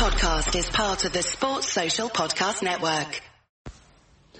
podcast is part of the Sports Social Podcast Network.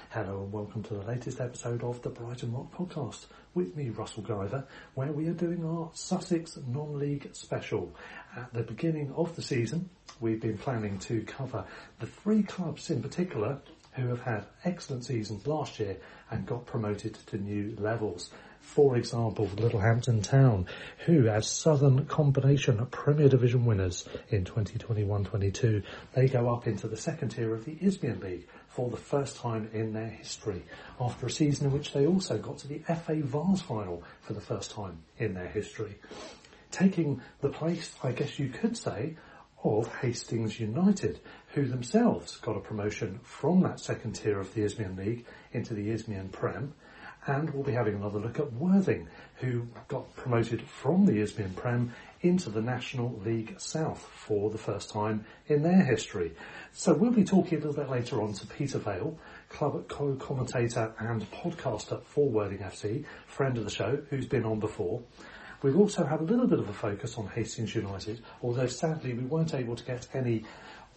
Hello and welcome to the latest episode of the Brighton Rock Podcast with me, Russell Guyver, where we are doing our Sussex non-league special. At the beginning of the season, we've been planning to cover the three clubs in particular who have had excellent seasons last year and got promoted to new levels. For example, Littlehampton Town, who as Southern Combination Premier Division winners in 2021-22, they go up into the second tier of the Isthmian League for the first time in their history, after a season in which they also got to the FA Vase final for the first time in their history. Taking the place, I guess you could say, of Hastings United, who themselves got a promotion from that second tier of the Isthmian League into the Isthmian Prem, and we'll be having another look at Worthing, who got promoted from the Isthmian Prem into the National League South for the first time in their history. So we'll be talking a little bit later on to Peter Vale, club co-commentator and podcaster for Worthing FC, friend of the show, who's been on before. We've also had a little bit of a focus on Hastings United, although sadly we weren't able to get any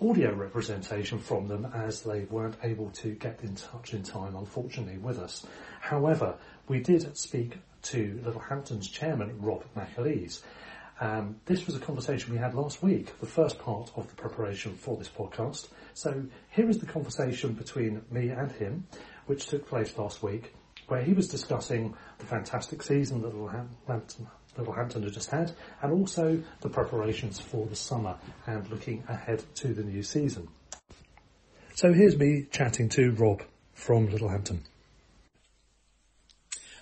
audio representation from them as they weren't able to get in touch in time, unfortunately, with us. However, we did speak to Littlehampton's chairman, Rob McAleese. Um, this was a conversation we had last week, the first part of the preparation for this podcast. So here is the conversation between me and him, which took place last week, where he was discussing the fantastic season that Littlehampton Littlehampton had just had, and also the preparations for the summer and looking ahead to the new season. So here's me chatting to Rob from Littlehampton.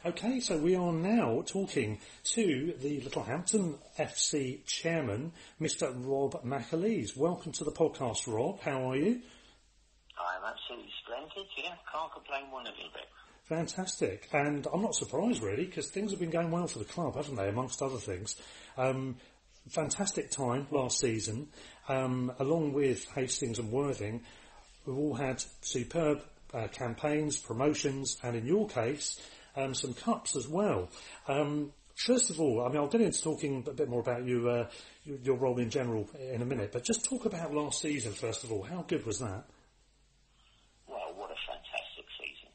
Okay, so we are now talking to the Littlehampton FC chairman, Mr. Rob McAleese. Welcome to the podcast, Rob. How are you? I'm absolutely splendid. Yeah, can't complain one little bit. Fantastic. And I'm not surprised really because things have been going well for the club, haven't they, amongst other things. Um, fantastic time last season. Um, along with Hastings and Worthing, we've all had superb uh, campaigns, promotions, and in your case, um, some cups as well. Um, first of all, I mean, I'll get into talking a bit more about you, uh, your role in general in a minute, but just talk about last season first of all. How good was that? Well, what a fantastic season!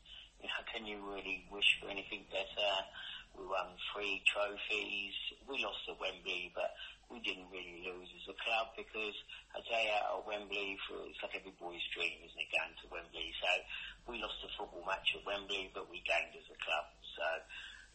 Can you really wish for anything better? We won three trophies. We lost at Wembley, but we didn't really lose as a club because a day out at Wembley, for, it's like every boy's dream, isn't it, going to Wembley? So we lost a football match at Wembley, but we gained as a club. So,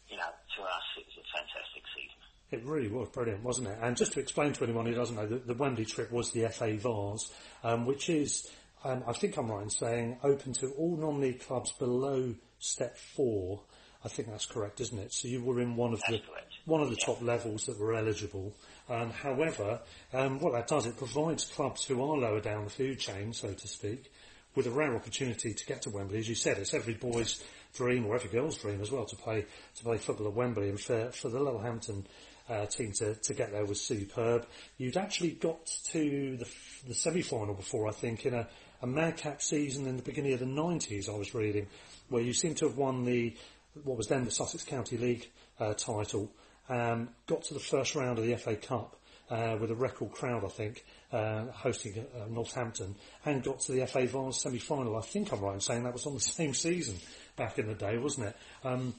you know, to us, it was a fantastic season. It really was brilliant, wasn't it? And just to explain to anyone who doesn't know, the, the Wembley trip was the FA Vase, um, which is, um, I think I'm right in saying, open to all non-league clubs below step four. I think that's correct, isn't it? So you were in one of that's the correct. one of the top levels that were eligible. Um, however, um, what that does, it provides clubs who are lower down the food chain, so to speak, with a rare opportunity to get to Wembley. As you said, it's every boy's dream or every girl's dream as well to play to play football at Wembley. And for for the Littlehampton uh, team to, to get there was superb. You'd actually got to the, the semi-final before, I think, in a, a madcap season in the beginning of the 90s, I was reading, where you seem to have won the what was then the Sussex County League uh, title, um, got to the first round of the FA Cup uh, with a record crowd, I think, uh, hosting uh, Northampton, and got to the FA Vase semi-final. I think I'm right in saying that was on the same season back in the day, wasn't it? Um,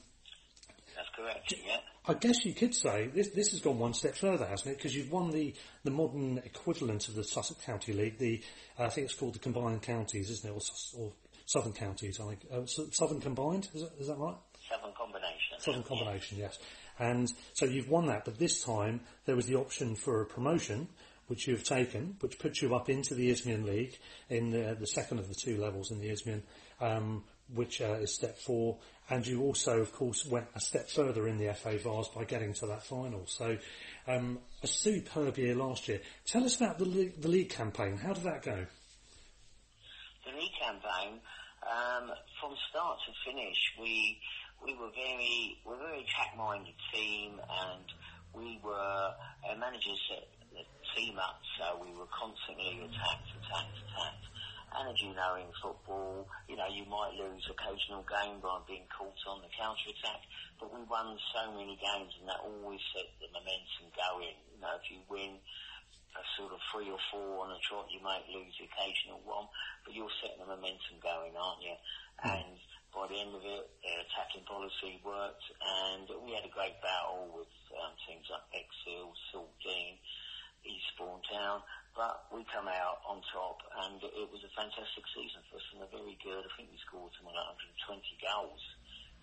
That's correct. Yeah. I guess you could say this, this has gone one step further, hasn't it? Because you've won the, the modern equivalent of the Sussex County League. The I think it's called the Combined Counties, isn't it, or, or Southern counties, I think. Uh, Southern combined, is that, is that right? Southern combination. Southern combination, yes. And so you've won that, but this time there was the option for a promotion, which you've taken, which puts you up into the Isthmian League in the, the second of the two levels in the Isthmian, um, which uh, is step four. And you also, of course, went a step further in the FA Vase by getting to that final. So um, a superb year last year. Tell us about the league, the league campaign. How did that go? The league campaign um, from start to finish, we we were very we were a very attack-minded team, and we were our managers set the team up so we were constantly attacked, attacked, attacked. And as you know, in football, you know, you might lose occasional game by being caught on the counter attack, but we won so many games, and that always set the momentum going. You know, if you win a sort of three or four on a trot, you might lose the occasional one, but you're setting the momentum going, aren't you? And by the end of it, their attacking policy worked, and we had a great battle with um, teams like Bexhill, Saltdean, Eastbourne Town, but we come out on top, and it was a fantastic season for us, and a very good. I think we scored something like 120 goals.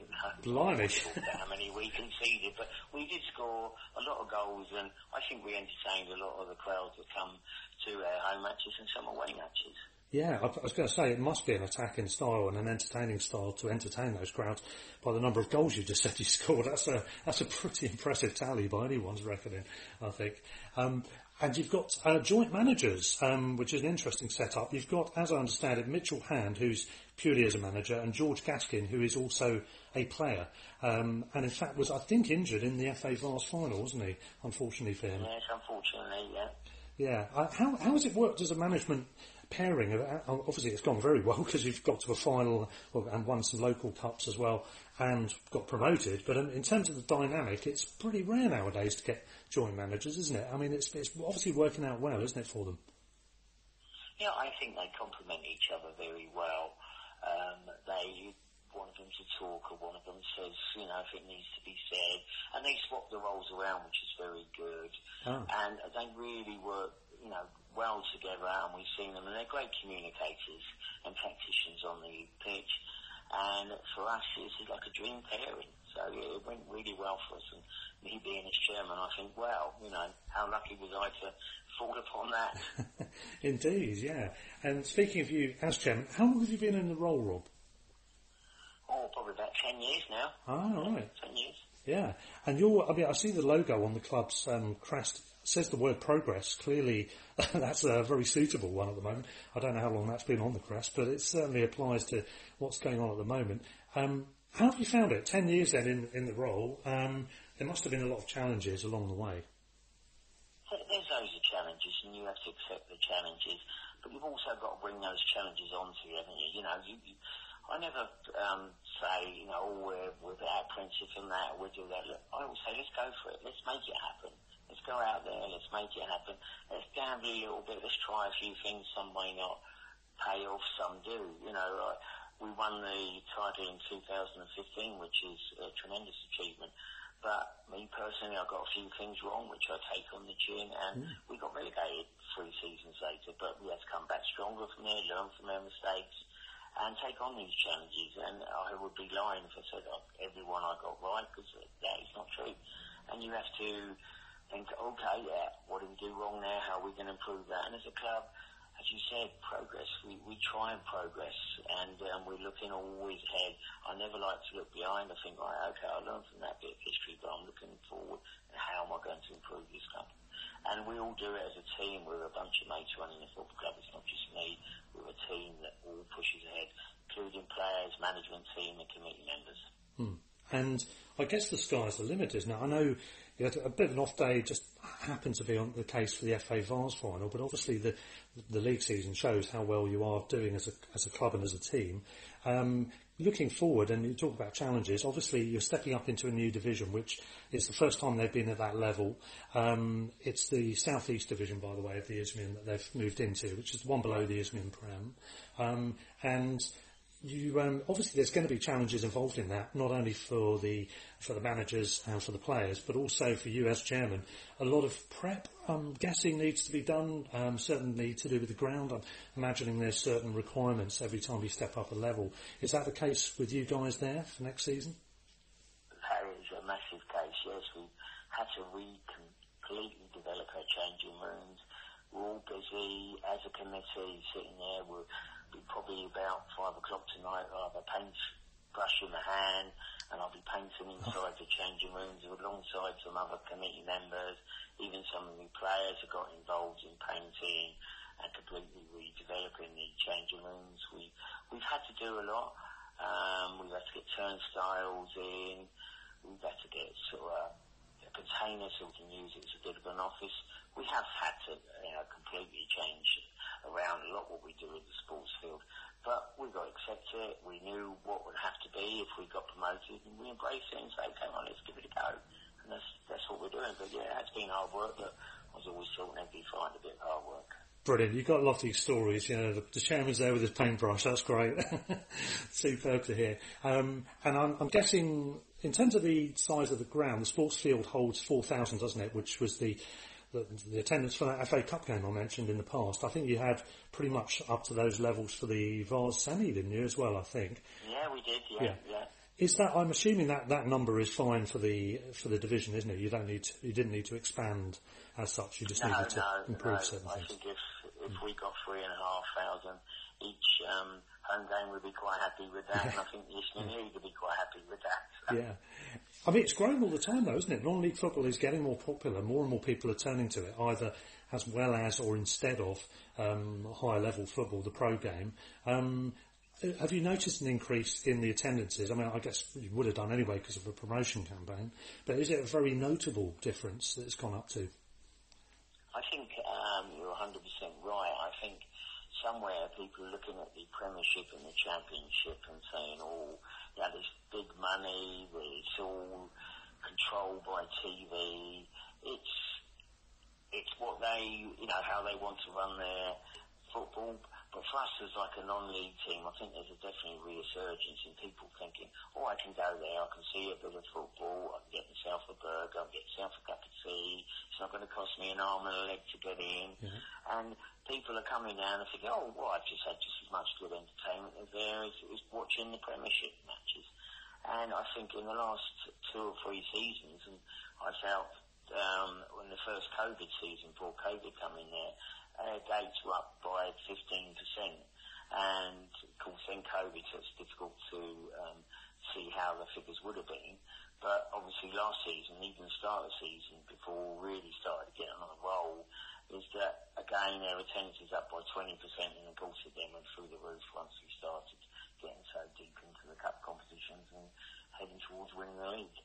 Blimey. how many we conceded, but we did score a lot of goals, and I think we entertained a lot of the crowds that come to our home matches and some away matches. Yeah, I was going to say it must be an attacking style and an entertaining style to entertain those crowds by the number of goals you just said you scored. That's a that's a pretty impressive tally by anyone's reckoning, I think. Um, and you've got uh, joint managers, um, which is an interesting setup. You've got, as I understand it, Mitchell Hand, who's purely as a manager, and George Gaskin, who is also a player, um, and in fact was, I think, injured in the FA Vase final, wasn't he? Unfortunately for him. Yes, unfortunately, yeah. Yeah. Uh, how how has it worked as a management pairing? Uh, obviously, it's gone very well because you've got to a final and won some local cups as well, and got promoted. But in terms of the dynamic, it's pretty rare nowadays to get joint managers, isn't it? I mean, it's it's obviously working out well, isn't it, for them? Yeah, I think they complement each other very well. Um, they one of them to talk or one of them says, you know, if it needs to be said. And they swap the roles around, which is very good. Oh. And they really work, you know, well together and we've seen them and they're great communicators and practitioners on the pitch. And for us, it's like a dream pairing. So yeah, it went really well for us. And me being as chairman, I think, well, you know, how lucky was I to fall upon that? Indeed, yeah. And speaking of you as chairman, how long have you been in the role, Rob? Oh, probably about 10 years now. Ah, right. 10 years. Yeah. And you're, I mean, I see the logo on the club's um, crest says the word progress. Clearly, that's a very suitable one at the moment. I don't know how long that's been on the crest, but it certainly applies to what's going on at the moment. Um, how have you found it? Ten years then in, in the role, um, there must have been a lot of challenges along the way. There's always challenges, and you have to accept the challenges. But you've also got to bring those challenges onto you, haven't you? You know, you, you I never um, say, you know, oh, we're, we're our princess and that, we'll do that. I always say, let's go for it. Let's make it happen. Let's go out there. Let's make it happen. Let's gamble a little bit. Let's try a few things. Some may not pay off. Some do. You know, uh, we won the title in 2015, which is a tremendous achievement. But me personally, I got a few things wrong, which I take on the chin, and mm. we got relegated three seasons later. But we had to come back stronger from there, learn from our mistakes, and take on these challenges. And I would be lying if I said everyone I got right, because that is not true. And you have to think, okay, yeah, what did we do wrong there? How are we going to improve that? And as a club, as you said, progress. We, we try and progress, and um, we're looking always ahead. I never like to look behind. I think, right, okay, I learned from that bit of history, but I'm looking forward. And how am I going to improve this club? And we all do it as a team. We're a bunch of mates running a football club. It's not just me. We're a team that all pushes ahead, including players, management team, and committee members. Hmm. And I guess the sky's the limit, isn't it? I know you had a bit of an off day, just happened to be on the case for the FA Vase final, but obviously the the league season shows how well you are doing as a as a club and as a team. Um, looking forward, and you talk about challenges. Obviously, you're stepping up into a new division, which is the first time they've been at that level. Um, it's the southeast division, by the way, of the Isthmian that they've moved into, which is the one below the Isthmian Prem, um, and you um, obviously there's going to be challenges involved in that, not only for the for the managers and for the players, but also for you as chairman. A lot of prep, I'm guessing, needs to be done. Um, certainly to do with the ground. I'm imagining there's certain requirements every time you step up a level. Is that the case with you guys there for next season? That is a massive case. Yes, we had to re completely develop our changing rooms. We're all busy as a committee, sitting there. We're be probably about five o'clock tonight. I'll have a paint brush in my hand and I'll be painting inside the changing rooms alongside some other committee members. Even some of the players have got involved in painting and completely redeveloping the changing rooms. We, we've had to do a lot. Um, we've had to get turnstiles in. We've had to get sort of a container so we can use it as a bit of an office. We have had to, you know, completely change around a lot what we do in the sports field. But we got to accept it. We knew what would have to be if we got promoted, and we embraced it and say, "Come on, let's give it a go." And that's that's what we're doing. But yeah, it's been hard work, but I was always thought they'd be find a bit of hard work. Brilliant. You've got a lot of these stories. You know, the, the chairman's there with his paintbrush. That's great. Superb to hear. Um, and I'm, I'm, guessing, in terms of the size of the ground, the sports field holds 4,000, doesn't it? Which was the, the, the attendance for that FA Cup game I mentioned in the past. I think you had pretty much up to those levels for the Vase semi, didn't you, as well, I think? Yeah, we did, yeah. yeah. yeah. Is that? I'm assuming that that number is fine for the for the division, isn't it? You don't need to, you didn't need to expand as such. You just no, needed to no, improve no. certain I things. think if if we got three and a half thousand each um, home game, we'd be quite happy with that, and I think the Isthmian League would be quite happy with that. So. Yeah. I mean, it's growing all the time though, isn't it? Non-league football is getting more popular. More and more people are turning to it, either as well as or instead of um, higher level football, the pro game. Um, have you noticed an increase in the attendances? I mean, I guess you would have done anyway because of a promotion campaign, but is it a very notable difference that it's gone up to? I think um, you're 100% right. I think somewhere people are looking at the Premiership and the Championship and saying, oh, yeah, there's big money, it's all controlled by TV. It's it's what they, you know, how they want to run their football. But for us as like a non-league team, I think there's a definitely resurgence in people thinking, oh, I can go there, I can see a bit of football, I can get myself a burger, I can get myself a cup of tea, it's not going to cost me an arm and a leg to get in. Mm-hmm. And people are coming down and thinking, oh, well, I've just had just as much good entertainment as there as, as watching the Premiership matches. And I think in the last two or three seasons, and I felt um, when the first COVID season, before COVID come in there, uh, gates were up by 15%. And of course then COVID, so it's difficult to um, see how the figures would have been. But obviously last season, even the start of the season, before we really started getting on a roll, is that again their attendance is up by 20% and of course it then went through the roof once we started getting so deep into the cup competitions and heading towards winning the league.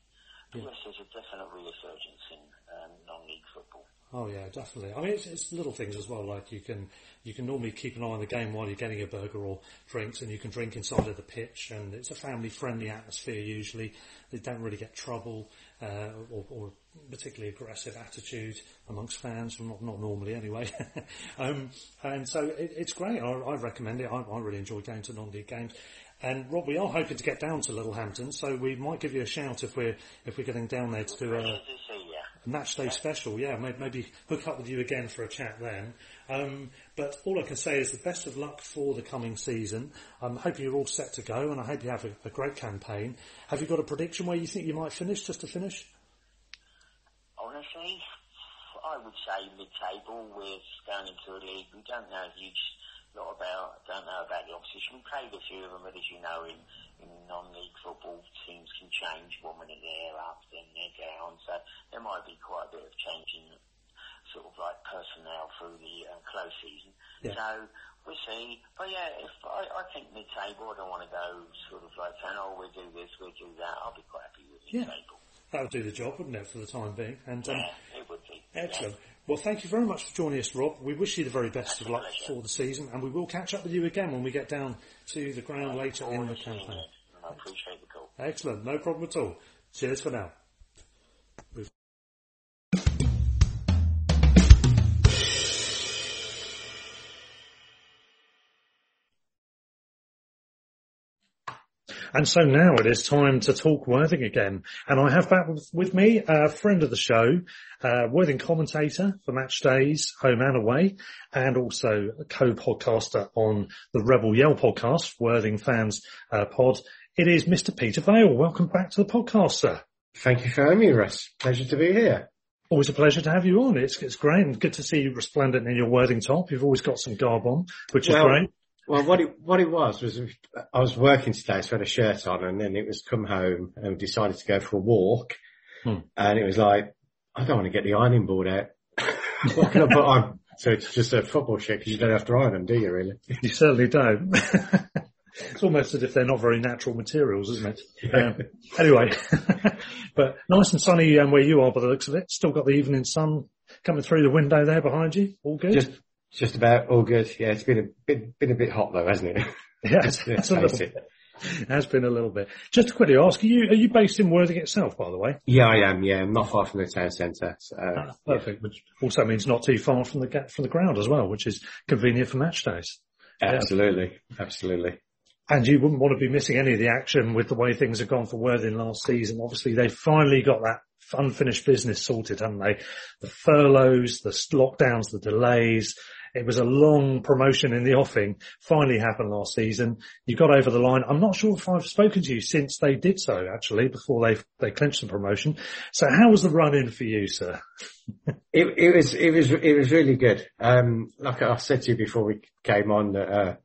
Yes, there's a definite resurgence in um, non-league football. Oh yeah, definitely. I mean, it's, it's, little things as well. Like you can you can normally keep an eye on the game while you're getting a burger or drinks, and you can drink inside of the pitch, and it's a family-friendly atmosphere. Usually, they don't really get trouble uh, or, or, particularly aggressive attitude amongst fans. Not not normally anyway. um, and so it, it's great. I, I recommend it. I, I, really enjoy going to non-league games. And Rob, we are hoping to get down to Littlehampton, so we might give you a shout if we're if we're getting down there to do a match day special. Yeah, maybe, maybe, hook up with you again for a chat then. Um, but all I can say is the best of luck for the coming season. I'm hoping you're all set to go, and I hope you have a, a great campaign. Have you got a prediction where you think you might finish, just to finish? Honestly, I would say mid-table. We're going into a league. We don't know a huge lot about, I don't know about the opposition. We played a few of them, but as you know, in in non-league football, teams can change one minute they're up, then they're down. So there might be quite a bit of change in sort of like personnel through the uh, close season. Yeah. So we'll see. But yeah, if I, I think mid-table, I don't want to go sort of like saying, oh, we'll do this, we'll do that. I'll be quite happy with mid-table. Yeah. That would do the job, wouldn't it, for the time being? And, um, yeah, it would be. Excellent. Yeah. Well, thank you very much for joining us, Rob. We wish you the very best of luck for the season, and we will catch up with you again when we get down to the ground later in the campaign. I appreciate the call. Excellent. No problem at all. Cheers for now. And so now it is time to talk Worthing again. And I have back with, me a friend of the show, uh, Worthing commentator for match days, home and away, and also a co-podcaster on the Rebel Yell podcast, Worthing Fans uh, Pod. It is Mr. Peter Vale. Welcome back to the podcast, sir. Thank you for having me, Russ. Pleasure to be here. Always a pleasure to have you on. It's, it's great and good to see you resplendent in your Worthing top. You've always got some garb on, which well, is great. Well, what it, what it was was I was working today, so I had a shirt on and then it was come home and we decided to go for a walk. Hmm. And it was like, I don't want to get the ironing board out. what can I put on? So it's just a football shirt because you don't have to iron them, do you really? You certainly don't. it's almost as if they're not very natural materials, isn't it? Yeah. Um, anyway, but nice and sunny um, where you are by the looks of it. Still got the evening sun coming through the window there behind you. All good? Just just about all good. Yeah, it's been a bit, been a bit hot though, hasn't it? Yeah, it's, it's a little, it has been a little bit. Just to quickly ask, are you are you based in Worthing itself, by the way? Yeah, I am. Yeah, I'm not far from the town centre. So, ah, perfect. Yeah. Which also means not too far from the from the ground as well, which is convenient for match days. Absolutely, yeah. absolutely. And you wouldn't want to be missing any of the action with the way things have gone for Worthing last season. Obviously, they finally got that unfinished business sorted, haven't they? The furloughs, the lockdowns, the delays. It was a long promotion in the offing. Finally happened last season. You got over the line. I'm not sure if I've spoken to you since they did so, actually, before they they clinched the promotion. So how was the run in for you, sir? it, it was it was it was really good. Um, like I said to you before we came on, uh,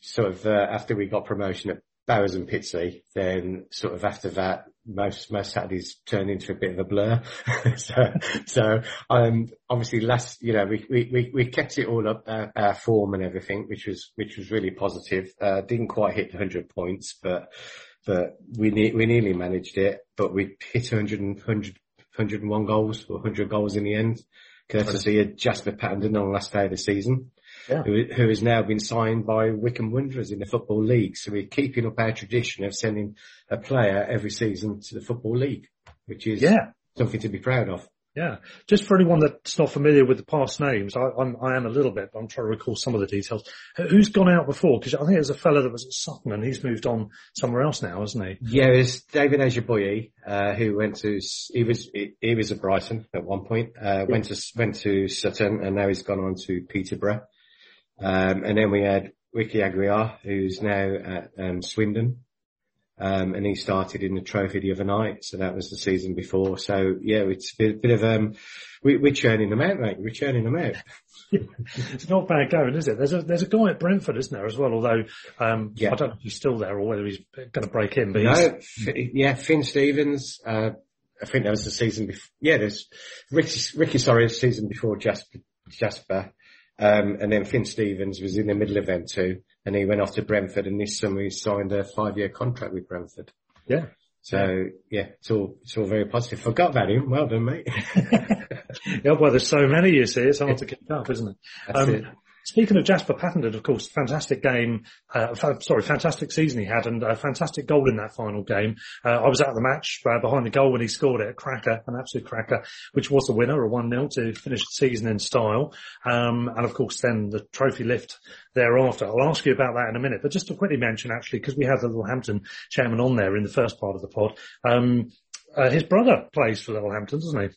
sort of uh, after we got promotion Bowers and Pitsea, then sort of after that, most most Saturdays turned into a bit of a blur. so so um, obviously last you know we we we kept it all up uh, our form and everything, which was which was really positive. Uh, didn't quite hit 100 points, but but we ne- we nearly managed it. But we hit 100 100 101 goals or 100 goals in the end, courtesy of Jasper Pattenden on the last day of the season yeah. who, who has now been signed by Wycombe Wanderers in the Football League. So we're keeping up our tradition of sending a player every season to the Football League, which is yeah. something to be proud of. Yeah. Just for anyone that's not familiar with the past names, I, I'm, I am a little bit, but I'm trying to recall some of the details. Who's gone out before? Because I think there's a fellow that was at Sutton and he's moved on somewhere else now, hasn't he? Yeah, it's David Ajiboye, uh, who went to, he was, he, was at Brighton at one point, uh, went to, went to Sutton and now he's gone on to Peterborough. Um, and then we had Ricky Aguiar, who's now at um, Swindon. Um, and he started in the trophy the other night, so that was the season before. So yeah, it's a bit, bit of um, we, are churning them out, mate. We're churning them out. it's not bad going, is it? There's a there's a guy at Brentford, isn't there, as well? Although um, yeah. I don't know if he's still there or whether he's going to break in. But no, f- yeah, Finn Stevens. Uh, I think that was the season before. Yeah, there's Ricky, Ricky sorry, the season before Jasper. Jasper. Um, and then Finn Stevens was in the middle of them too, and he went off to Brentford, and this summer he signed a five-year contract with Brentford. Yeah. So yeah, it's all it's all very positive. Forgot about him. Well done, mate. yeah, well, there's so many you see. It's hard to keep up, isn't it? Um, it. Speaking of Jasper Pattenden, of course, fantastic game, uh, sorry, fantastic season he had and a fantastic goal in that final game. Uh, I was at the match uh, behind the goal when he scored it, a cracker, an absolute cracker, which was the winner, a 1-0 to finish the season in style. Um, and of course then the trophy lift thereafter. I'll ask you about that in a minute, but just to quickly mention actually, because we had the Littlehampton chairman on there in the first part of the pod, um, uh, his brother plays for Littlehampton, doesn't he?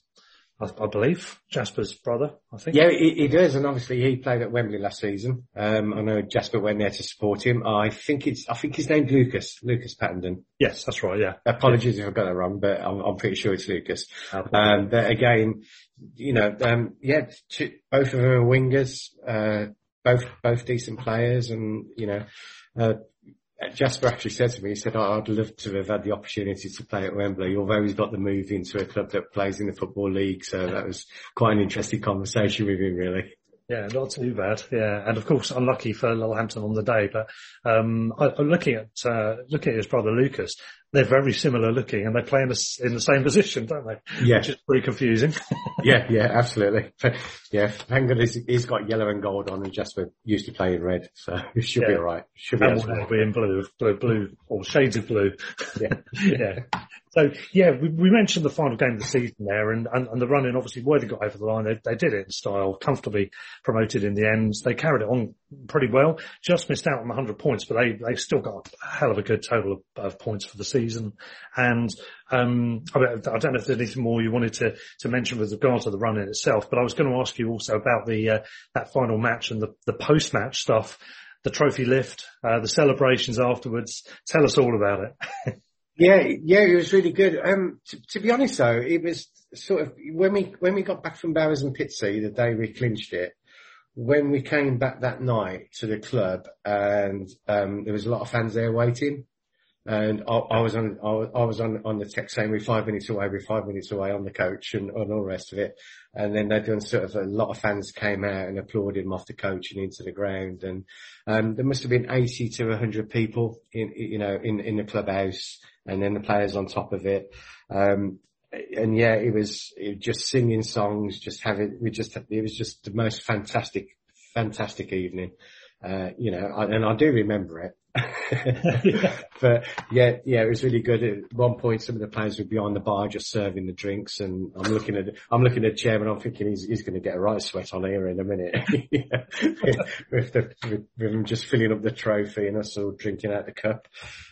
I, I, believe Jasper's brother. I think. Yeah, he, he, does, and obviously he played at Wembley last season. Um, I know Jasper went there to support him. I think it's, I think his name's Lucas, Lucas Pattenden. Yes, that's right. Yeah. Apologies if I got that wrong, but I'm, I'm pretty sure it's Lucas. Um, but again, you know, um, yeah, two, both of them are wingers, uh, both both decent players, and you know, uh, Jasper actually said to me, he said, I'd love to have had the opportunity to play at Wembley, although he's got the move into a club that plays in the Football League. So that was quite an interesting conversation with him, really. Yeah, not too bad. Yeah, and of course, unlucky for Littlehampton on the day. But um, I, am looking at uh, looking at his brother Lucas. They're very similar looking, and they play in the, in the same position, don't they? Yeah, which is pretty confusing. yeah, yeah, absolutely. yeah, thank God he's, he's got yellow and gold on, and Jasper used to play in red, so it should yeah. be all right. Should be, and will be in blue, blue, blue, or shades of blue. Yeah, yeah. So yeah, we, we, mentioned the final game of the season there, and, and, and the running obviously Worthing got over the line. They, they did it in style, comfortably promoted in the end. They carried it on pretty well. Just missed out on the 100 points, but they they still got a hell of a good total of, of points for the season. And um, I, I, don't know if there's anything more you wanted to to mention with regard to the run in itself, but I was going to ask you also about the uh, that final match and the the post match stuff. The trophy lift, uh, the celebrations afterwards. Tell us all about it. Yeah, yeah, it was really good. Um, to, to, be honest though, it was sort of, when we, when we got back from Bowers and Pitsea, the day we clinched it, when we came back that night to the club and, um, there was a lot of fans there waiting and I, I was on, I, was on, on the text saying we're five minutes away, we're five minutes away on the coach and, and all the rest of it. And then they done sort of a lot of fans came out and applauded him off the coach and into the ground. And, um, there must have been 80 to 100 people in, you know, in, in the clubhouse and then the players on top of it. Um, and yeah, it was, it was just singing songs, just having, we just, it was just the most fantastic, fantastic evening. Uh, you know, I, and I do remember it. but yeah, yeah, it was really good. At one point, some of the players were behind the bar just serving the drinks, and I'm looking at I'm looking at chairman. I'm thinking he's he's going to get a right sweat on here in a minute. with the with, with him just filling up the trophy and us all drinking out the cup,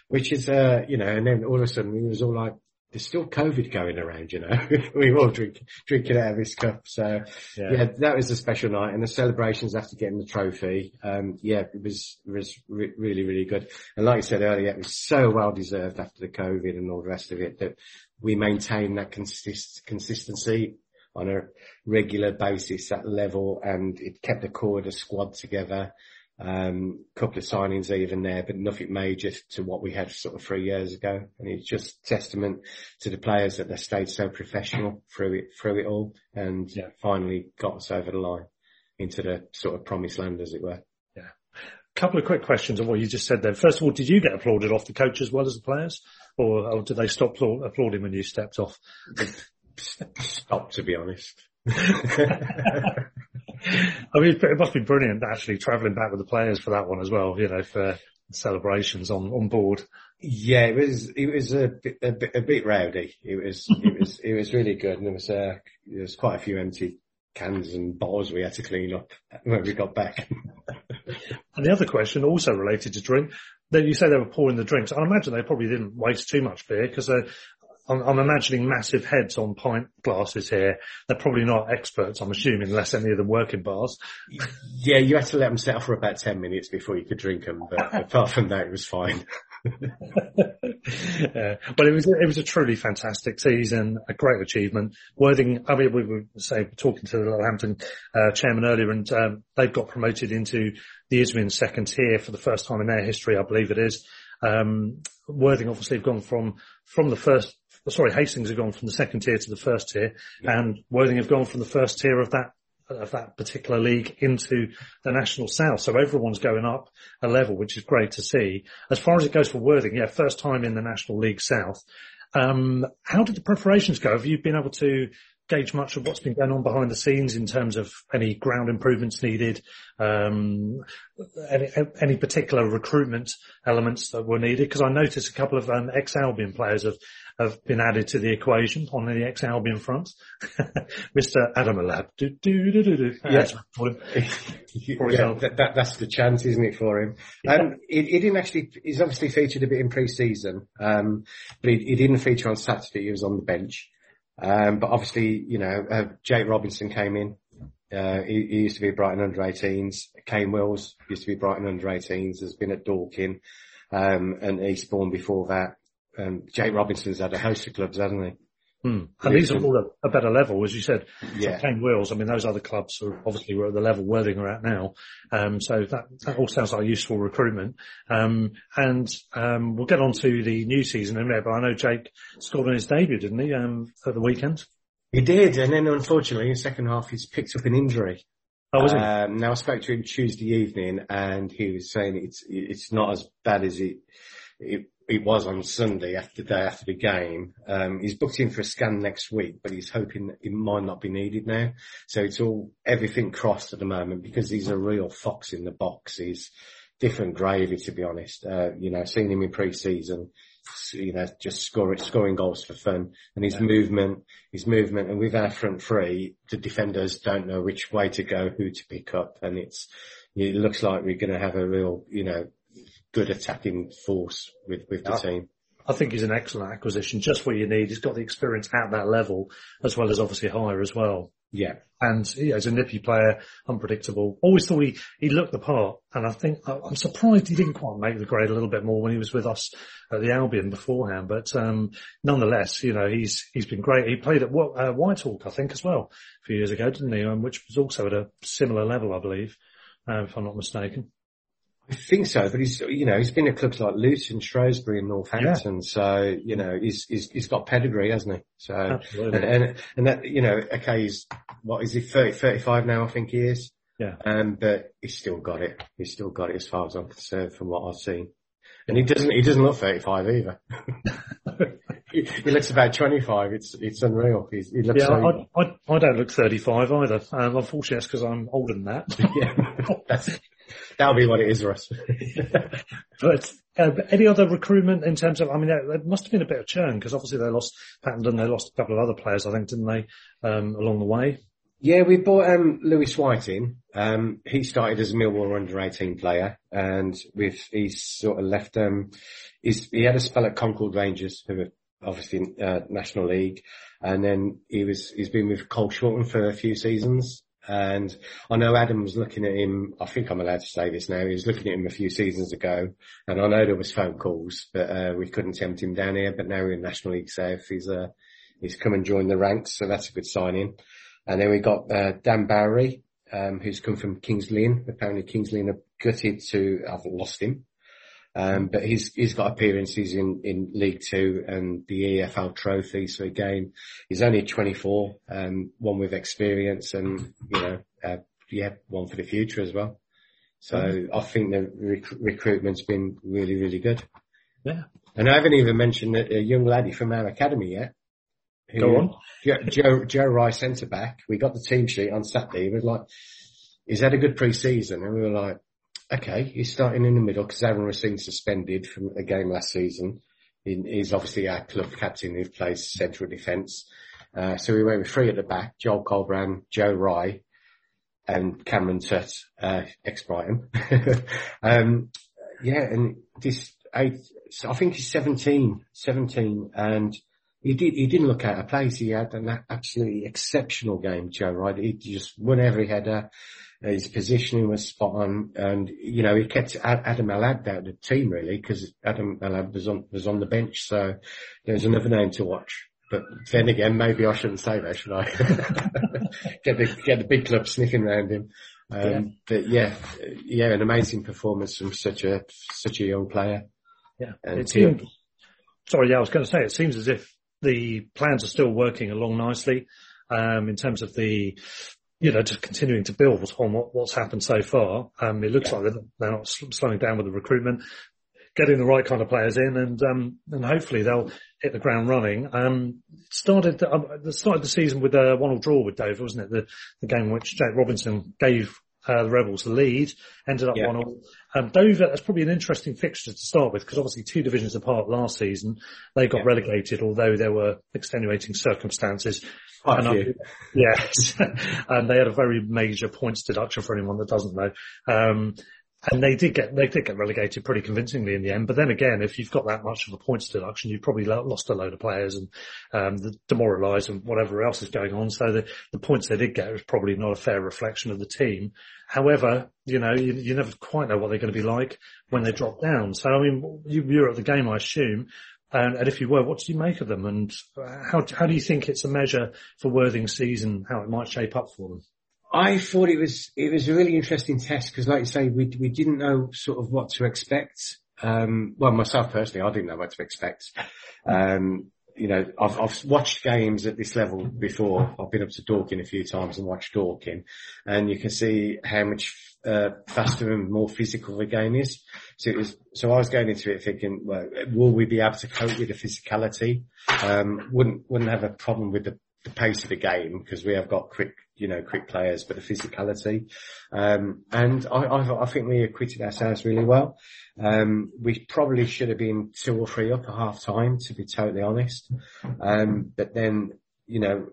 which is uh you know, and then all of a sudden he was all like, there's still COVID going around, you know. we were all drink, drinking out of this cup. So yeah. yeah. that was a special night and the celebrations after getting the trophy. Um, yeah, it was, was re- really, really good. And like I said earlier, it was so well deserved after the COVID and all the rest of it that we maintained that consist- consistency on a regular basis, that level, and it kept the core of the squad together. Um, couple of signings even there, but nothing major to what we had sort of three years ago. And it's just testament to the players that they stayed so professional through it, through it all and yeah. finally got us over the line into the sort of promised land, as it were. Yeah. Couple of quick questions on what you just said there. First of all, did you get applauded off the coach as well as the players or, or did they stop applauding when you stepped off? Stop, to be honest. I mean, it must be brilliant actually travelling back with the players for that one as well. You know, for celebrations on on board. Yeah, it was it was a bit a bit, a bit rowdy. It was it was it was really good, and there was uh, there was quite a few empty cans and bottles we had to clean up when we got back. and the other question, also related to drink, that you say they were pouring the drinks. I imagine they probably didn't waste too much beer because I'm, I'm, imagining massive heads on pint glasses here. They're probably not experts, I'm assuming, unless any of them work in bars. Yeah, you had to let them set off for about 10 minutes before you could drink them, but apart from that, it was fine. yeah, but it was it was a truly fantastic season, a great achievement. Worthing, I mean, we were say talking to the Littlehampton uh, chairman earlier, and um, they've got promoted into the Isthmian second tier for the first time in their history, I believe it is. Um, Worthing obviously have gone from from the first sorry, Hastings have gone from the second tier to the first tier, yeah. and Worthing have gone from the first tier of that of that particular league into the national south. So everyone's going up a level, which is great to see. As far as it goes for Worthing, yeah, first time in the National League South. Um, how did the preparations go? Have you been able to gauge much of what's been going on behind the scenes in terms of any ground improvements needed, um, any, any, particular recruitment elements that were needed? Because I noticed a couple of um, ex-Albion players have, have been added to the equation on the ex-Albion front. Mr. Adam El-Abd. Do, do, do, do, do. Yeah. yeah that, that, that's the chance, isn't it, for him? Um, he, he, didn't actually, he's obviously featured a bit in pre-season, um, but he, he didn't feature on Saturday. He was on the bench. Um, but obviously, you know, uh, Jake Robinson came in. Uh, he, he, used to be Brighton under 18s. Kane Wills used to be Brighton under 18s. Has been at Dorking, um, and Eastbourne before that. Um, Jake Robinson's had a host of clubs, hasn't he? Hmm. And these are all a, a, better level, as you said. Yeah. Kane Wills, I mean, those other clubs are obviously were at the level Worthing are at now. Um, so that, that all sounds like useful recruitment. Um, and, um, we'll get on to the new season in there, but I know Jake scored on his debut, didn't he, um, at the weekend? He did, and then unfortunately in the second half he's picked up an injury. Oh, was it? Um, now I spoke to him Tuesday evening and he was saying it's, it's not as bad as it, it it was on Sunday after the day after the game. Um, he's booked in for a scan next week, but he's hoping it might not be needed now. So it's all everything crossed at the moment because he's a real fox in the box. He's different gravy, to be honest. Uh, you know, seeing him in pre-season, you know, just scoring scoring goals for fun, and his yeah. movement, his movement, and with our front three, the defenders don't know which way to go, who to pick up, and it's it looks like we're going to have a real, you know, good attacking force with, with the yeah. team. I think he's an excellent acquisition, just what you need. He's got the experience at that level, as well as obviously higher as well. Yeah. And yeah, he's a nippy player, unpredictable. Always thought he, he looked the part. And I think, I'm surprised he didn't quite make the grade a little bit more when he was with us at the Albion beforehand. But, um, nonetheless, you know, he's, he's been great. He played at uh, Whitehawk, I think, as well, a few years ago, didn't he? Um, which was also at a similar level, I believe, uh, if I'm not mistaken. I think so, but he's you know he's been at clubs like Luton, Shrewsbury, and Northampton. Yeah. So you know he's, he's he's got pedigree, hasn't he? So Absolutely. and, and and that you know okay, he's what is he 30, 35 now? I think he is. Yeah. Um, but he's still got it. He's still got it as far as I'm concerned from what I've seen. And he doesn't he doesn't look 35 either. he, he, looks about 25. It's it's unreal. He's, he looks. Yeah, so... I, I, I don't look 35 either. Um, unfortunately, that's because I'm older than that. yeah, that's That'll be what it is, Russ. but uh, any other recruitment in terms of? I mean, there, there must have been a bit of churn because obviously they lost Pattenden, they lost a couple of other players, I think, didn't they, um, along the way? Yeah, we bought um, Lewis White in. Um, he started as a Millwall under 18 player and we've, he's sort of left, um, he's, he had a spell at Concord Rangers who are obviously uh, National League and then he was, he's been with Cole Shorten for a few seasons and I know Adam was looking at him, I think I'm allowed to say this now, he was looking at him a few seasons ago and I know there was phone calls, but, uh, we couldn't tempt him down here, but now we're in National League South, he's, uh, he's come and joined the ranks, so that's a good signing. And then we got, uh, Dan Bowery, um, who's come from Kings Lynn. Apparently Kings Lynn are gutted to have lost him. Um, but he's, he's got appearances in, in League Two and the EFL trophy. So again, he's only 24, um, one with experience and, you know, uh, yeah, one for the future as well. So mm-hmm. I think the rec- recruitment's been really, really good. Yeah. And I haven't even mentioned a, a young laddie from our academy yet. Go on. Joe, Joe, Joe Rice centre back. We got the team sheet on Saturday. He was like, he's had a good pre-season. And we were like, okay, he's starting in the middle because Aarran Racine suspended from a game last season. He, he's obviously our club captain who plays central defence. Uh, so we went with three at the back, Joel Colbran, Joe Rye, and Cameron Tutt, uh, ex-Brighton. um, yeah, and this, I, I think he's 17, 17 and he did, he didn't look out of place. He had an absolutely exceptional game, Joe, right? He just won every header. His positioning was spot on, and you know he kept Adam El-Abd out of the team really because Adam El-Abd was on was on the bench, so there's another name to watch. But then again, maybe I shouldn't say that, should I? get the get the big club sniffing around him. Um, yeah. But yeah, yeah, an amazing performance from such a such a young player. Yeah, and it seemed, sorry, yeah, I was going to say it seems as if the plans are still working along nicely um, in terms of the you know, just continuing to build on what, what's happened so far. Um, it looks yeah. like they're not slowing down with the recruitment, getting the right kind of players in, and um, and hopefully they'll hit the ground running. Um, started the, um, started the season with a one-all draw with Dover, wasn't it? The the game which Jake Robinson gave uh, the Rebels the lead, ended up yeah. one all. Um, Dover, that's probably an interesting fixture to start with because obviously two divisions apart last season, they got yeah. relegated, although there were extenuating circumstances. Quite and yes, and they had a very major points deduction for anyone that doesn't know. Um, and they did get they did get relegated pretty convincingly in the end. But then again, if you've got that much of a points deduction, you've probably lost a load of players and um, demoralised and whatever else is going on. So the, the points they did get was probably not a fair reflection of the team. However, you know, you, you never quite know what they're going to be like when they drop down. So I mean, you, you were at the game, I assume. And, and, if you were, what did you make of them? And how how do you think it's a measure for Worthing's season, how it might shape up for them? I thought it was it was a really interesting test because, like you say, we we didn't know sort of what to expect. Um, well, myself personally, I didn't know what to expect. Um, you know, I've, I've watched games at this level before. I've been up to Dorking a few times and watched Dorking, and you can see how much uh, faster and more physical the game is. So it was, so I was going into it thinking, well, will we be able to cope with the physicality? Um, wouldn't wouldn't have a problem with the, the pace of the game because we have got quick you know, quick players, but the physicality. Um, and I, I, I, think we acquitted ourselves really well. Um, we probably should have been two or three up at half time, to be totally honest. Um, but then, you know,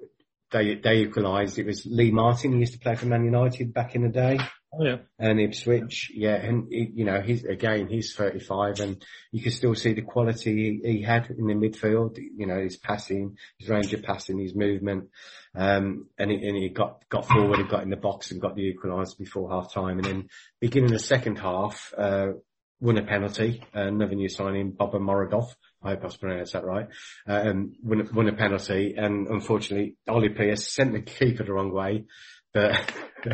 they, they equalised. It was Lee Martin, he used to play for Man United back in the day. Oh yeah. And Ipswich, yeah, and you know, he's again, he's 35, and you can still see the quality he, he, had in the midfield. You know, his passing, his range of passing, his movement, um, and he, and he got got forward, he got in the box, and got the equaliser before half time, and then beginning the second half, uh, won a penalty. Uh, another new signing, Boba Morodov. I hope I pronounced that right. Um, won, won a penalty, and unfortunately, Ollie Pearce sent the keeper the wrong way, but.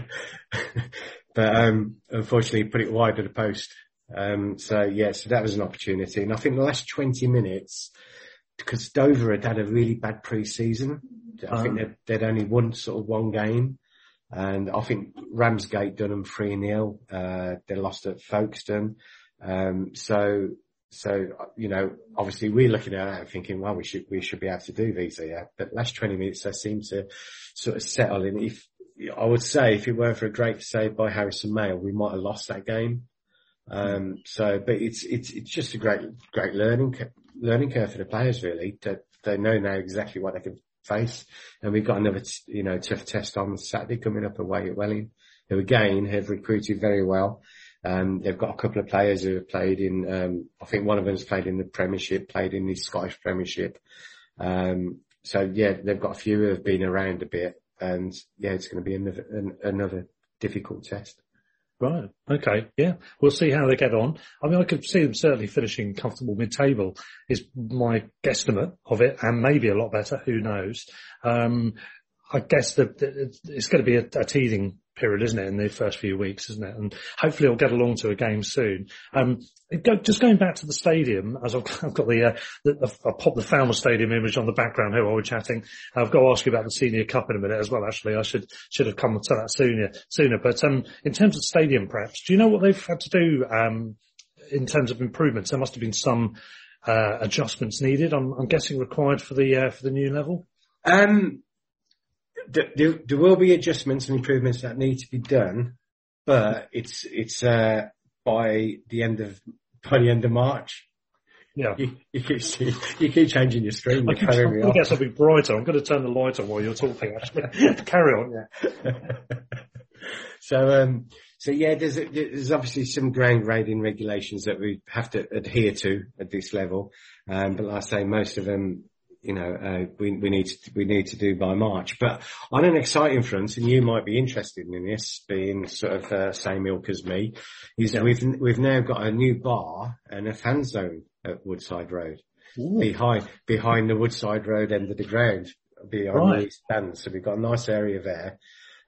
but um, unfortunately put it wide of the post. Um, so yeah, so that was an opportunity. And I think the last 20 minutes, because Dover had had a really bad pre-season. I think uh-huh. they'd, they'd, only won sort of one game. And I think Ramsgate done them 3 0. Uh, they lost at Folkestone. Um, so, so, you know, obviously we're looking at it and thinking, well, we should, we should be able to do these, here. But last 20 minutes, they seem to sort of settle in. If, I would say if it weren't for a great save by Harrison Mayo, we might have lost that game. Um, so, but it's, it's, it's just a great, great learning, learning curve for the players really. That they know now exactly what they can face. And we've got another, you know, tough test on Saturday coming up away at Welling, who again have recruited very well. Um, they've got a couple of players who have played in, um, I think one of them's played in the Premiership, played in the Scottish Premiership. Um, so yeah, they've got a few who have been around a bit and yeah, it's going to be another, an, another difficult test. Right. Okay. Yeah. We'll see how they get on. I mean, I could see them certainly finishing comfortable mid-table is my guesstimate of it and maybe a lot better. Who knows? Um, I guess that it's going to be a, a, teething period, isn't it, in the first few weeks, isn't it? And hopefully it'll get along to a game soon. Um, just going back to the stadium, as I've, got the, uh, the, I've popped the Falmer Stadium image on the background here while we're chatting. I've got to ask you about the Senior Cup in a minute as well, actually. I should, should have come to that sooner, sooner. But, um, in terms of stadium preps, do you know what they've had to do, um, in terms of improvements? There must have been some, uh, adjustments needed. I'm, I'm guessing required for the, uh, for the new level. Um, there, there, will be adjustments and improvements that need to be done, but it's it's uh, by the end of by the end of March. Yeah, you, you keep you keep changing your screen. I keep trying to get something brighter. I'm going to turn the light on while you're talking. Actually, carry on. Yeah. so um, so yeah, there's there's obviously some ground grading regulations that we have to adhere to at this level, um, but like I say, most of them you know, uh, we, we need to, we need to do by March. But on an exciting front, and you might be interested in this, being sort of uh, same ilk as me, is yeah. we've we've now got a new bar and a fan zone at Woodside Road, Ooh. behind behind the Woodside Road end of the ground, behind right. the stand. So we've got a nice area there.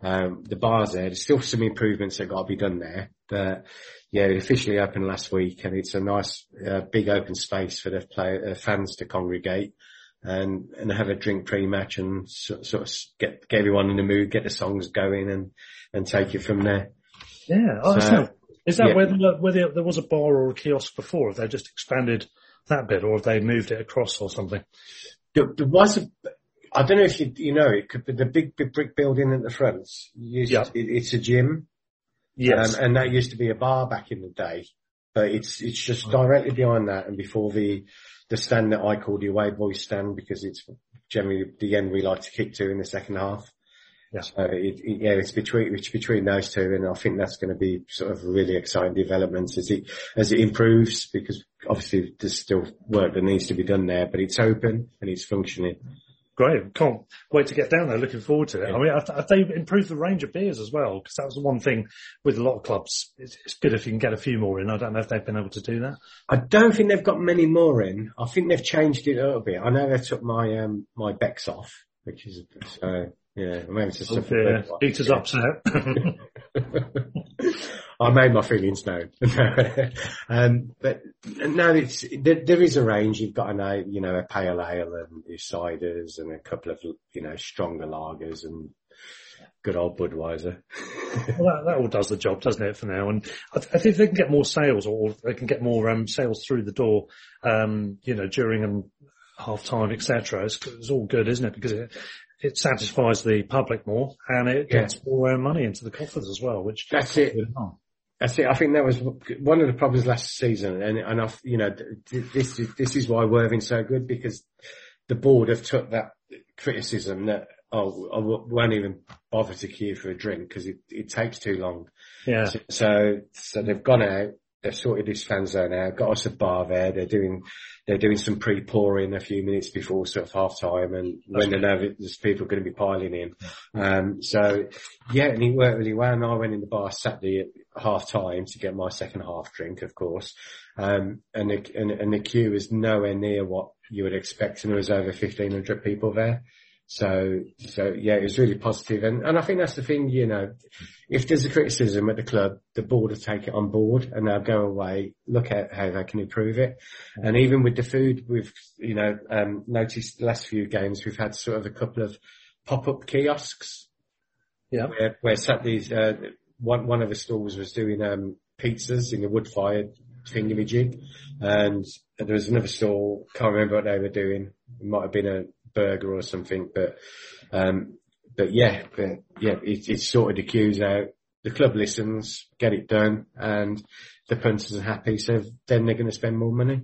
Um, the bar's there. There's still some improvements that got to be done there, but yeah, it officially opened last week, and it's a nice uh, big open space for the play, uh, fans to congregate and and have a drink pre-match and sort, sort of get get everyone in the mood, get the songs going, and and take it from there. Yeah, oh, so, is that yeah. where, the, where the, there was a bar or a kiosk before? Have they just expanded that bit, or have they moved it across or something? There, there was a. I don't know if you you know it could be the big, big brick building at the front. yeah. It, it's a gym. Yes. Um, and that used to be a bar back in the day, but it's it's just directly behind that and before the the stand that I call the away boys stand because it's generally the end we like to kick to in the second half. Yeah. So it, it, yeah, it's between it's between those two, and I think that's going to be sort of really exciting developments as it as it improves because obviously there's still work that needs to be done there, but it's open and it's functioning. Great. Can't wait to get down there. Looking forward to it. Yeah. I mean, have they improved the range of beers as well? Because that was the one thing with a lot of clubs. It's, it's, good if you can get a few more in. I don't know if they've been able to do that. I don't think they've got many more in. I think they've changed it a little bit. I know they took my, um, my Becks off, which is, so, yeah, I mean, it's just oh, yeah. Peter's yeah. upset. I made my feelings known. um, but now it's, there, there is a range. You've got a, you know, a pale ale and ciders and a couple of, you know, stronger lagers and good old Budweiser. well, that, that all does the job, doesn't it, for now? And I, th- I think they can get more sales or they can get more, um, sales through the door, um, you know, during and half time, etc. It's, it's, all good, isn't it? Because it, it satisfies the public more and it gets yeah. more uh, money into the coffers as well, which that's it. That's it. I think that was one of the problems last season, and and I, you know, this is this is why Worthing's so good because the board have took that criticism that oh I won't even bother to queue for a drink because it, it takes too long. Yeah. So, so so they've gone out they've sorted this fan zone out, got us a bar there. They're doing, they're doing some pre-pouring a few minutes before sort of half time and That's when they know there's people going to be piling in. Um, so yeah, and it worked really well. And I went in the bar Saturday at half time to get my second half drink, of course. Um, and the, and, and the queue was nowhere near what you would expect and there was over 1500 people there. So, so yeah, it was really positive. And, and I think that's the thing, you know, if there's a criticism at the club, the board will take it on board and they'll go away, look at how they can improve it. And even with the food, we've, you know, um, noticed the last few games, we've had sort of a couple of pop-up kiosks. Yeah. Where, where these, uh, one, one of the stalls was doing, um, pizzas in the wood-fired thingamajig. And there was another stall, can't remember what they were doing. It might have been a, burger or something, but um, but yeah, but yeah, it, it's sorted the queues out. The club listens, get it done, and the punters are happy. So then they're going to spend more money.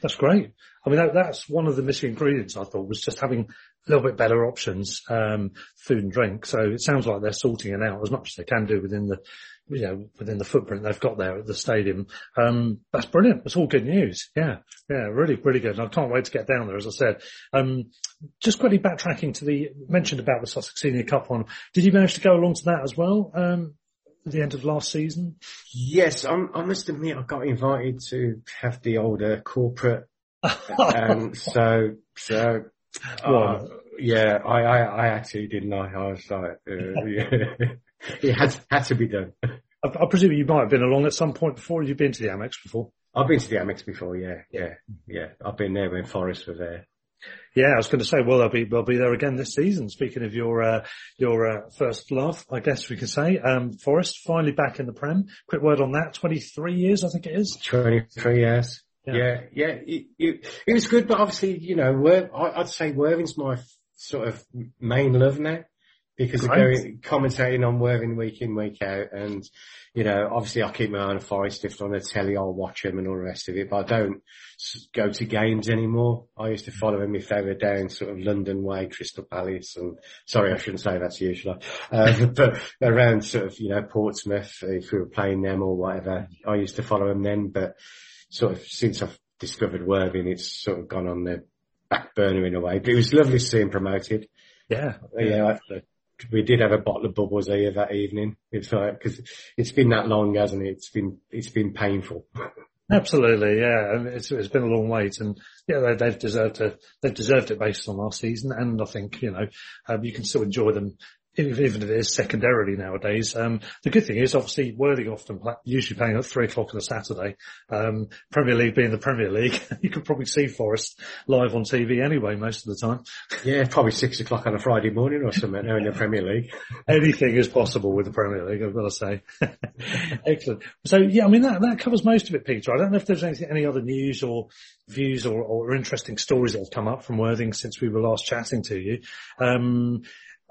That's great. I mean, that, that's one of the missing ingredients I thought was just having a little bit better options, um, food and drink. So it sounds like they're sorting it out as much as they can do within the, you know, within the footprint they've got there at the stadium. Um, that's brilliant. It's all good news. Yeah. Yeah. Really, really good. And I can't wait to get down there, as I said. Um, just quickly backtracking to the mentioned about the Sussex Senior Cup one. Did you manage to go along to that as well? Um, at the end of last season? Yes, I'm, i must admit I got invited to have the older corporate, and so so uh, yeah, I, I I actually didn't know. I was like, uh, yeah. it had had to be done. I, I, presume you might have been along at some point before. You've been to the Amex before. I've been to the Amex before. Yeah, yeah, yeah. I've been there when Forest were there. Yeah, I was going to say, well, they'll be they'll be there again this season. Speaking of your uh, your uh, first love, I guess we could say, um, Forest finally back in the Prem. Quick word on that: twenty three years, I think it is. Twenty three years. Yeah, yeah, yeah it, it, it, was good, but obviously, you know, I'd say Worthing's my sort of main love now because of going, commentating on Worthing week in, week out. And, you know, obviously I keep my eye on Forest. If on the telly, I'll watch them and all the rest of it, but I don't go to games anymore. I used to follow them if they were down sort of London way, Crystal Palace and sorry, I shouldn't say that to you, should I? Uh, but around sort of, you know, Portsmouth, if we were playing them or whatever, I used to follow them then, but sort of since I've discovered Worthing, it's sort of gone on the back burner in a way, but it was lovely to see him promoted. Yeah. Yeah. I, we did have a bottle of bubbles here that evening. It's like, cause it's been that long, hasn't it? It's been, it's been painful. Absolutely, yeah. It's, it's been a long wait, and yeah, they, have deserved to, they've deserved it based on last season, and I think you know um, you can still enjoy them even if it is secondarily nowadays. Um, the good thing is obviously Worthing often play, usually playing at three o'clock on a Saturday. Um, Premier League being the Premier League, you could probably see Forest live on TV anyway most of the time. Yeah, probably six o'clock on a Friday morning or something in the Premier League. Anything is possible with the Premier League, I've got to say. Excellent. So yeah, I mean that, that covers most of it, Peter. I don't know if there's anything, any other news or views or, or interesting stories that have come up from Worthing since we were last chatting to you. Um,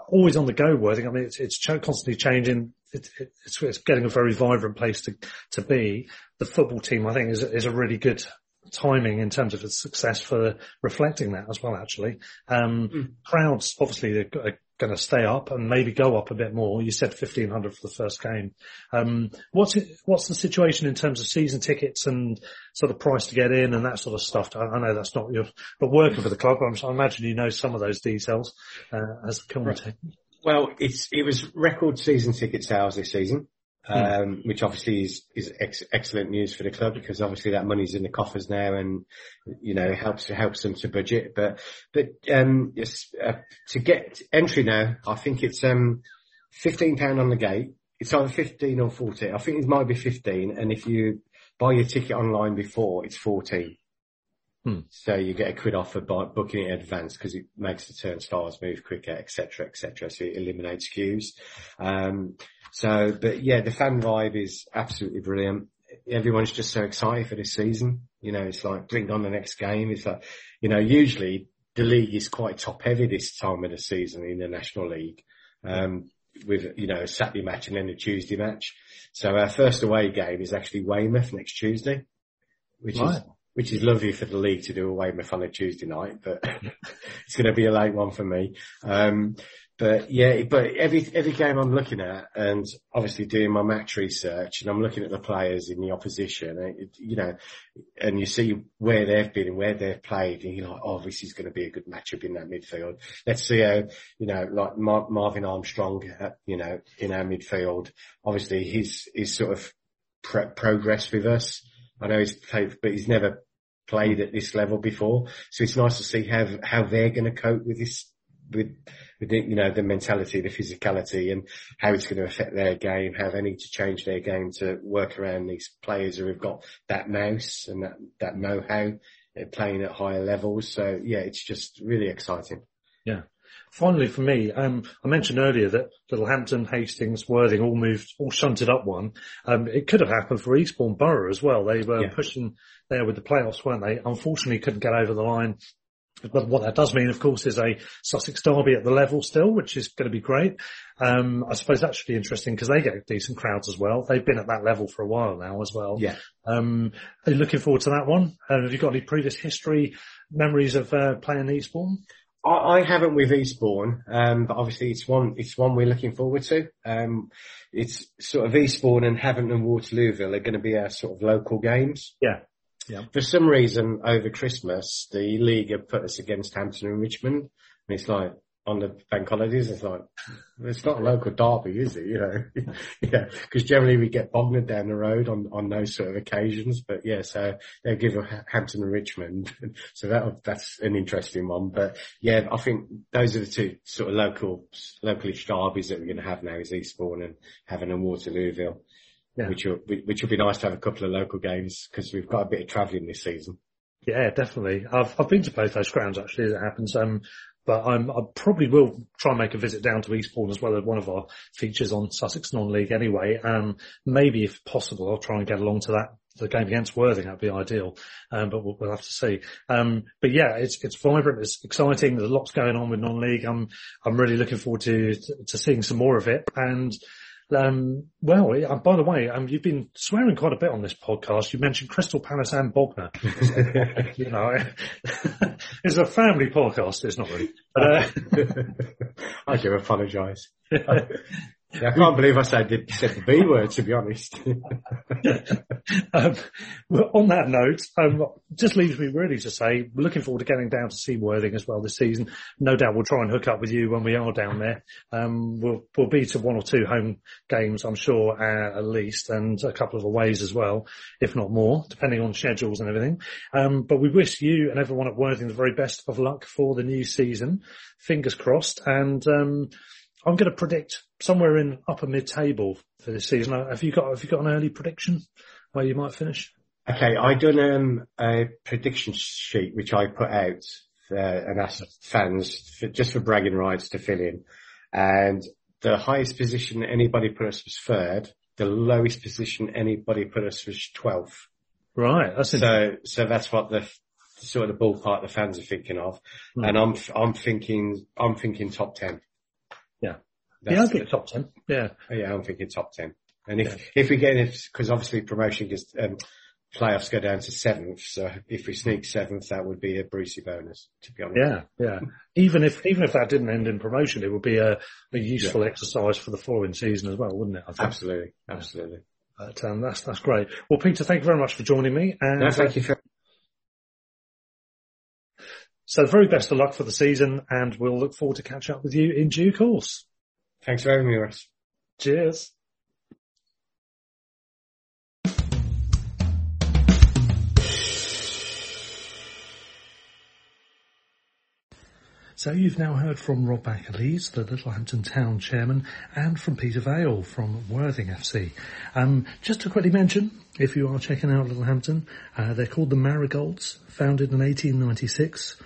always on the go Worthing. I mean, it's, it's constantly changing. It, it, it's, it's, getting a very vibrant place to, to be. The football team, I think, is, is a really good timing in terms of its success for reflecting that as well, actually. Um, mm. crowds, obviously, are going to stay up and maybe go up a bit more. You said 1500 for the first game. Um, what's it, what's the situation in terms of season tickets and sort of price to get in and that sort of stuff? I, I know that's not your, but working for the club, I'm, i imagine you know some of those details, uh, as a commentator. Well, it's, it was record season ticket sales this season. Um, which obviously is, is ex- excellent news for the club because obviously that money's in the coffers now and, you know, helps, helps them to budget. But, but, um, uh, to get entry now, I think it's, um, 15 pound on the gate. It's either 15 or 14. I think it might be 15. And if you buy your ticket online before, it's 14. Hmm. So you get a quid off for booking it in advance because it makes the turnstiles move quicker, etc., etc. So it eliminates queues. Um, so, but yeah, the fan vibe is absolutely brilliant. Everyone's just so excited for this season. You know, it's like bring on the next game. It's like, you know, usually the league is quite top heavy this time of the season in the National League. Um, with, you know, a Saturday match and then a Tuesday match. So our first away game is actually Weymouth next Tuesday, which right. is, which is lovely for the league to do a Weymouth on a Tuesday night, but it's going to be a late one for me. Um, but yeah, but every every game I'm looking at, and obviously doing my match research, and I'm looking at the players in the opposition, it, you know, and you see where they've been and where they've played, and you're like, oh, this is going to be a good matchup in that midfield. Let's see how, you know, like Mar- Marvin Armstrong, uh, you know, in our midfield. Obviously, he's he's sort of pre- progressed with us. I know he's played, but he's never played at this level before, so it's nice to see how how they're going to cope with this with with the, you know, the mentality, the physicality and how it's going to affect their game, how they need to change their game to work around these players who have got that mouse and that, that know-how playing at higher levels. So yeah, it's just really exciting. Yeah. Finally, for me, um, I mentioned earlier that Littlehampton, Hastings, Worthing all moved, all shunted up one. Um, it could have happened for Eastbourne Borough as well. They were yeah. pushing there with the playoffs, weren't they? Unfortunately, couldn't get over the line but what that does mean, of course, is a Sussex derby at the level still, which is going to be great. Um, I suppose that should be interesting because they get decent crowds as well. They've been at that level for a while now as well. Yeah. Um, are you looking forward to that one? Uh, have you got any previous history, memories of uh, playing Eastbourne? I, I haven't with Eastbourne, um, but obviously it's one, it's one we're looking forward to. Um, it's sort of Eastbourne and Havant and Waterlooville are going to be our sort of local games. Yeah. Yeah. For some reason over Christmas, the league have put us against Hampton and Richmond. And it's like, on the bank holidays, it's like, it's not a local derby, is it? You know, yeah, because generally we get Bognor down the road on, on those sort of occasions. But yeah, so they'll give a Hampton and Richmond. So that, that's an interesting one. But yeah, I think those are the two sort of local, localish derbies that we're going to have now is Eastbourne and Havant and Waterlooville. Yeah. Which will, which will be nice to have a couple of local games because we've got a bit of travelling this season. Yeah, definitely. I've I've been to both those grounds actually as it happens. Um, but I'm, I probably will try and make a visit down to Eastbourne as well as one of our features on Sussex Non-League anyway. Um, maybe if possible, I'll try and get along to that the game against Worthing, that'd be ideal. Um, but we'll, we'll, have to see. Um, but yeah, it's, it's vibrant. It's exciting. There's lots going on with non-league. I'm, I'm really looking forward to, to, to seeing some more of it. And, um, well, by the way, um, you've been swearing quite a bit on this podcast. You mentioned Crystal Palace and Bognor. you know, it's a family podcast. It's not really. But, uh, I do apologise. Yeah, I can't believe I said the, B word, to be honest. um, on that note, um, just leaves me really to say, looking forward to getting down to see Worthing as well this season. No doubt we'll try and hook up with you when we are down there. Um, we'll, we'll be to one or two home games, I'm sure, uh, at least, and a couple of aways as well, if not more, depending on schedules and everything. Um, but we wish you and everyone at Worthing the very best of luck for the new season. Fingers crossed. And, um, I'm going to predict somewhere in upper mid table for this season. Uh, have you got, have you got an early prediction where you might finish? Okay. I done, um, a prediction sheet, which I put out, uh, and asked fans for, just for bragging rights to fill in. And the highest position anybody put us was third. The lowest position anybody put us was 12th. Right. That's so, so that's what the sort of the ballpark the fans are thinking of. Mm. And I'm, I'm thinking, I'm thinking top 10. That's yeah, I think top 10. Yeah. Yeah, I'm thinking top 10. And if, yeah. if we get it, because obviously promotion gets, um, playoffs go down to seventh. So if we sneak seventh, that would be a Brucey bonus, to be honest. Yeah, yeah. Even if, even if that didn't end in promotion, it would be a, a useful yeah. exercise for the following season as well, wouldn't it? Absolutely. Absolutely. But, um, that's, that's great. Well, Peter, thank you very much for joining me. And, no, thank you for, so very best of luck for the season and we'll look forward to catch up with you in due course. Thanks for having me, Russ. Cheers. So you've now heard from Rob Baccalese, the Littlehampton Town chairman, and from Peter Vale from Worthing FC. Um, just to quickly mention, if you are checking out Littlehampton, uh, they're called the Marigolds, founded in 1896.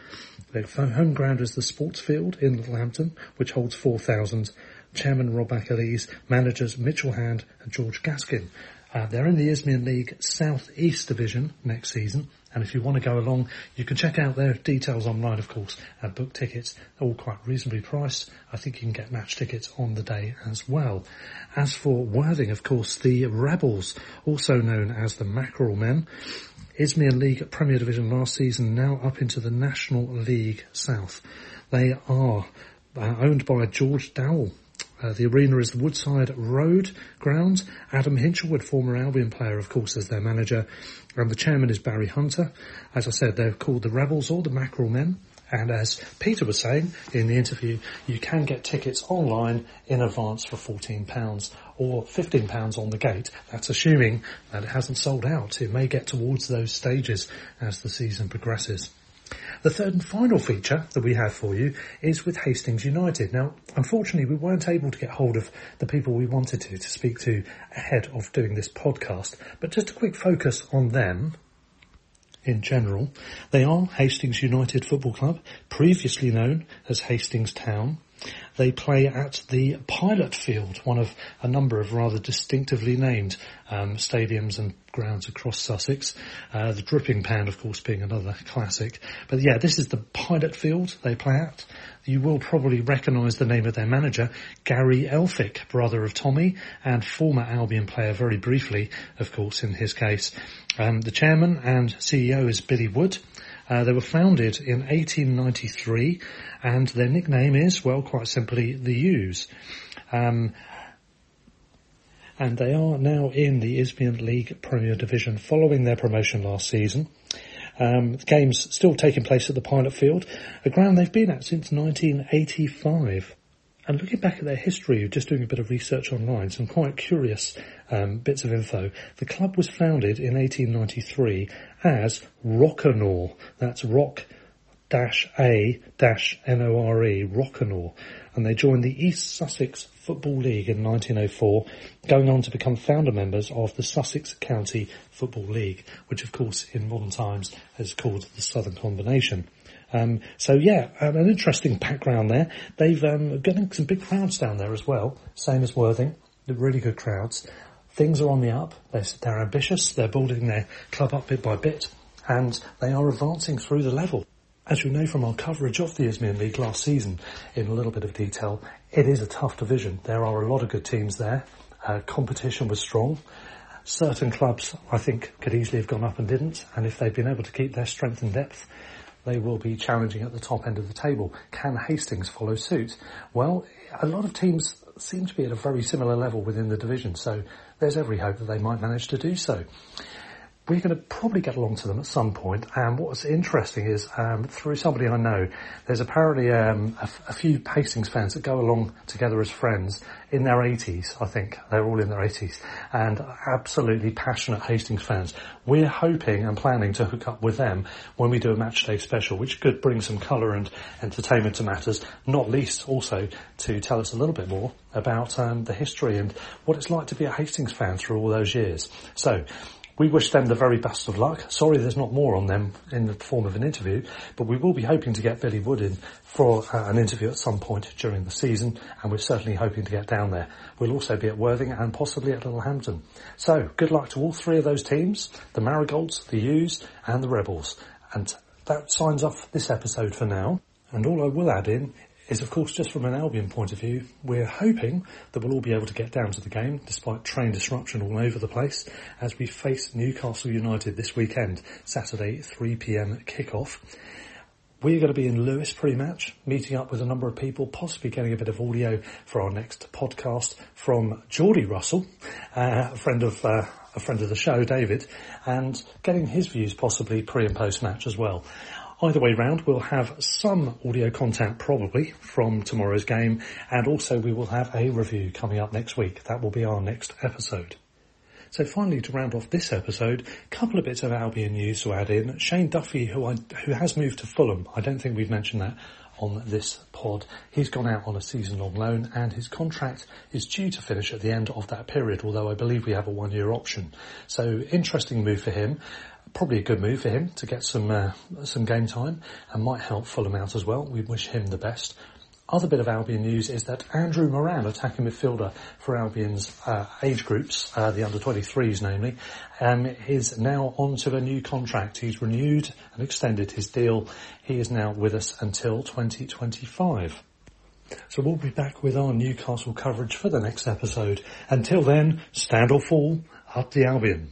Their home ground is the Sports Field in Littlehampton, which holds 4,000. Chairman Rob Baccalese, managers Mitchell Hand and George Gaskin. Uh, they're in the Isthmian League South East Division next season. And if you want to go along, you can check out their details online, of course, and book tickets. They're all quite reasonably priced. I think you can get match tickets on the day as well. As for Worthing, of course, the Rebels, also known as the Mackerel Men, Isthmian League Premier Division last season, now up into the National League South. They are uh, owned by George Dowell, uh, the arena is the Woodside Road ground. Adam Hinshelwood, former Albion player, of course, as their manager. And the chairman is Barry Hunter. As I said, they're called the Rebels or the Mackerel Men. And as Peter was saying in the interview, you can get tickets online in advance for £14 or £15 on the gate. That's assuming that it hasn't sold out. It may get towards those stages as the season progresses. The third and final feature that we have for you is with Hastings United. Now, unfortunately, we weren't able to get hold of the people we wanted to to speak to ahead of doing this podcast, but just a quick focus on them in general. They are Hastings United Football Club, previously known as Hastings Town. They play at the Pilot Field, one of a number of rather distinctively named um, stadiums and grounds across Sussex. Uh, the Dripping Pan, of course, being another classic. But yeah, this is the Pilot Field they play at. You will probably recognise the name of their manager, Gary Elphick, brother of Tommy, and former Albion player very briefly, of course, in his case. Um, the chairman and CEO is Billy Wood. Uh, they were founded in 1893 and their nickname is, well, quite simply, the U's. Um, and they are now in the Isthmian League Premier Division following their promotion last season. Um, the game's still taking place at the Pilot Field, a ground they've been at since 1985. And looking back at their history, just doing a bit of research online, some quite curious um, bits of info. The club was founded in 1893 as Rockanore. That's Rock dash A dash N-O-R-E, Rockanore. And they joined the East Sussex Football League in 1904, going on to become founder members of the Sussex County Football League, which of course in modern times is called the Southern Combination. Um, so yeah, um, an interesting background there. They've um, getting some big crowds down there as well, same as Worthing. Really good crowds. Things are on the up. They're, they're ambitious. They're building their club up bit by bit, and they are advancing through the level. As you know from our coverage of the Isthmian League last season in a little bit of detail, it is a tough division. There are a lot of good teams there. Uh, competition was strong. Certain clubs, I think, could easily have gone up and didn't, and if they've been able to keep their strength and depth, they will be challenging at the top end of the table. Can Hastings follow suit? Well, a lot of teams seem to be at a very similar level within the division, so there's every hope that they might manage to do so we're going to probably get along to them at some point. And what's interesting is, um, through somebody I know, there's apparently um, a, a, few Hastings fans that go along together as friends in their 80s. I think they're all in their 80s and absolutely passionate Hastings fans. We're hoping and planning to hook up with them when we do a match day special, which could bring some colour and entertainment to matters. Not least also to tell us a little bit more about um, the history and what it's like to be a Hastings fan through all those years. So we wish them the very best of luck. Sorry there's not more on them in the form of an interview, but we will be hoping to get Billy Wood in for uh, an interview at some point during the season, and we're certainly hoping to get down there. We'll also be at Worthing and possibly at Littlehampton. So, good luck to all three of those teams, the Marigolds, the U's, and the Rebels. And that signs off this episode for now. And all I will add in is of course just from an Albion point of view, we're hoping that we'll all be able to get down to the game despite train disruption all over the place as we face Newcastle United this weekend, Saturday 3pm kickoff. We're going to be in Lewes pre-match, meeting up with a number of people, possibly getting a bit of audio for our next podcast from Geordie Russell, uh, a friend of uh, a friend of the show, David, and getting his views possibly pre and post match as well. Either way round, we'll have some audio content probably from tomorrow's game, and also we will have a review coming up next week. That will be our next episode. So finally, to round off this episode, a couple of bits of Albion news to add in. Shane Duffy, who I, who has moved to Fulham, I don't think we've mentioned that on this pod. He's gone out on a season-long loan and his contract is due to finish at the end of that period, although I believe we have a one-year option. So interesting move for him probably a good move for him to get some uh, some game time and might help Fulham out as well. We wish him the best. Other bit of Albion news is that Andrew Moran, attacking midfielder for Albion's uh, age groups, uh, the under 23s namely, um, is now on to a new contract. He's renewed and extended his deal. He is now with us until 2025. So we'll be back with our Newcastle coverage for the next episode. Until then, stand or fall, up the Albion.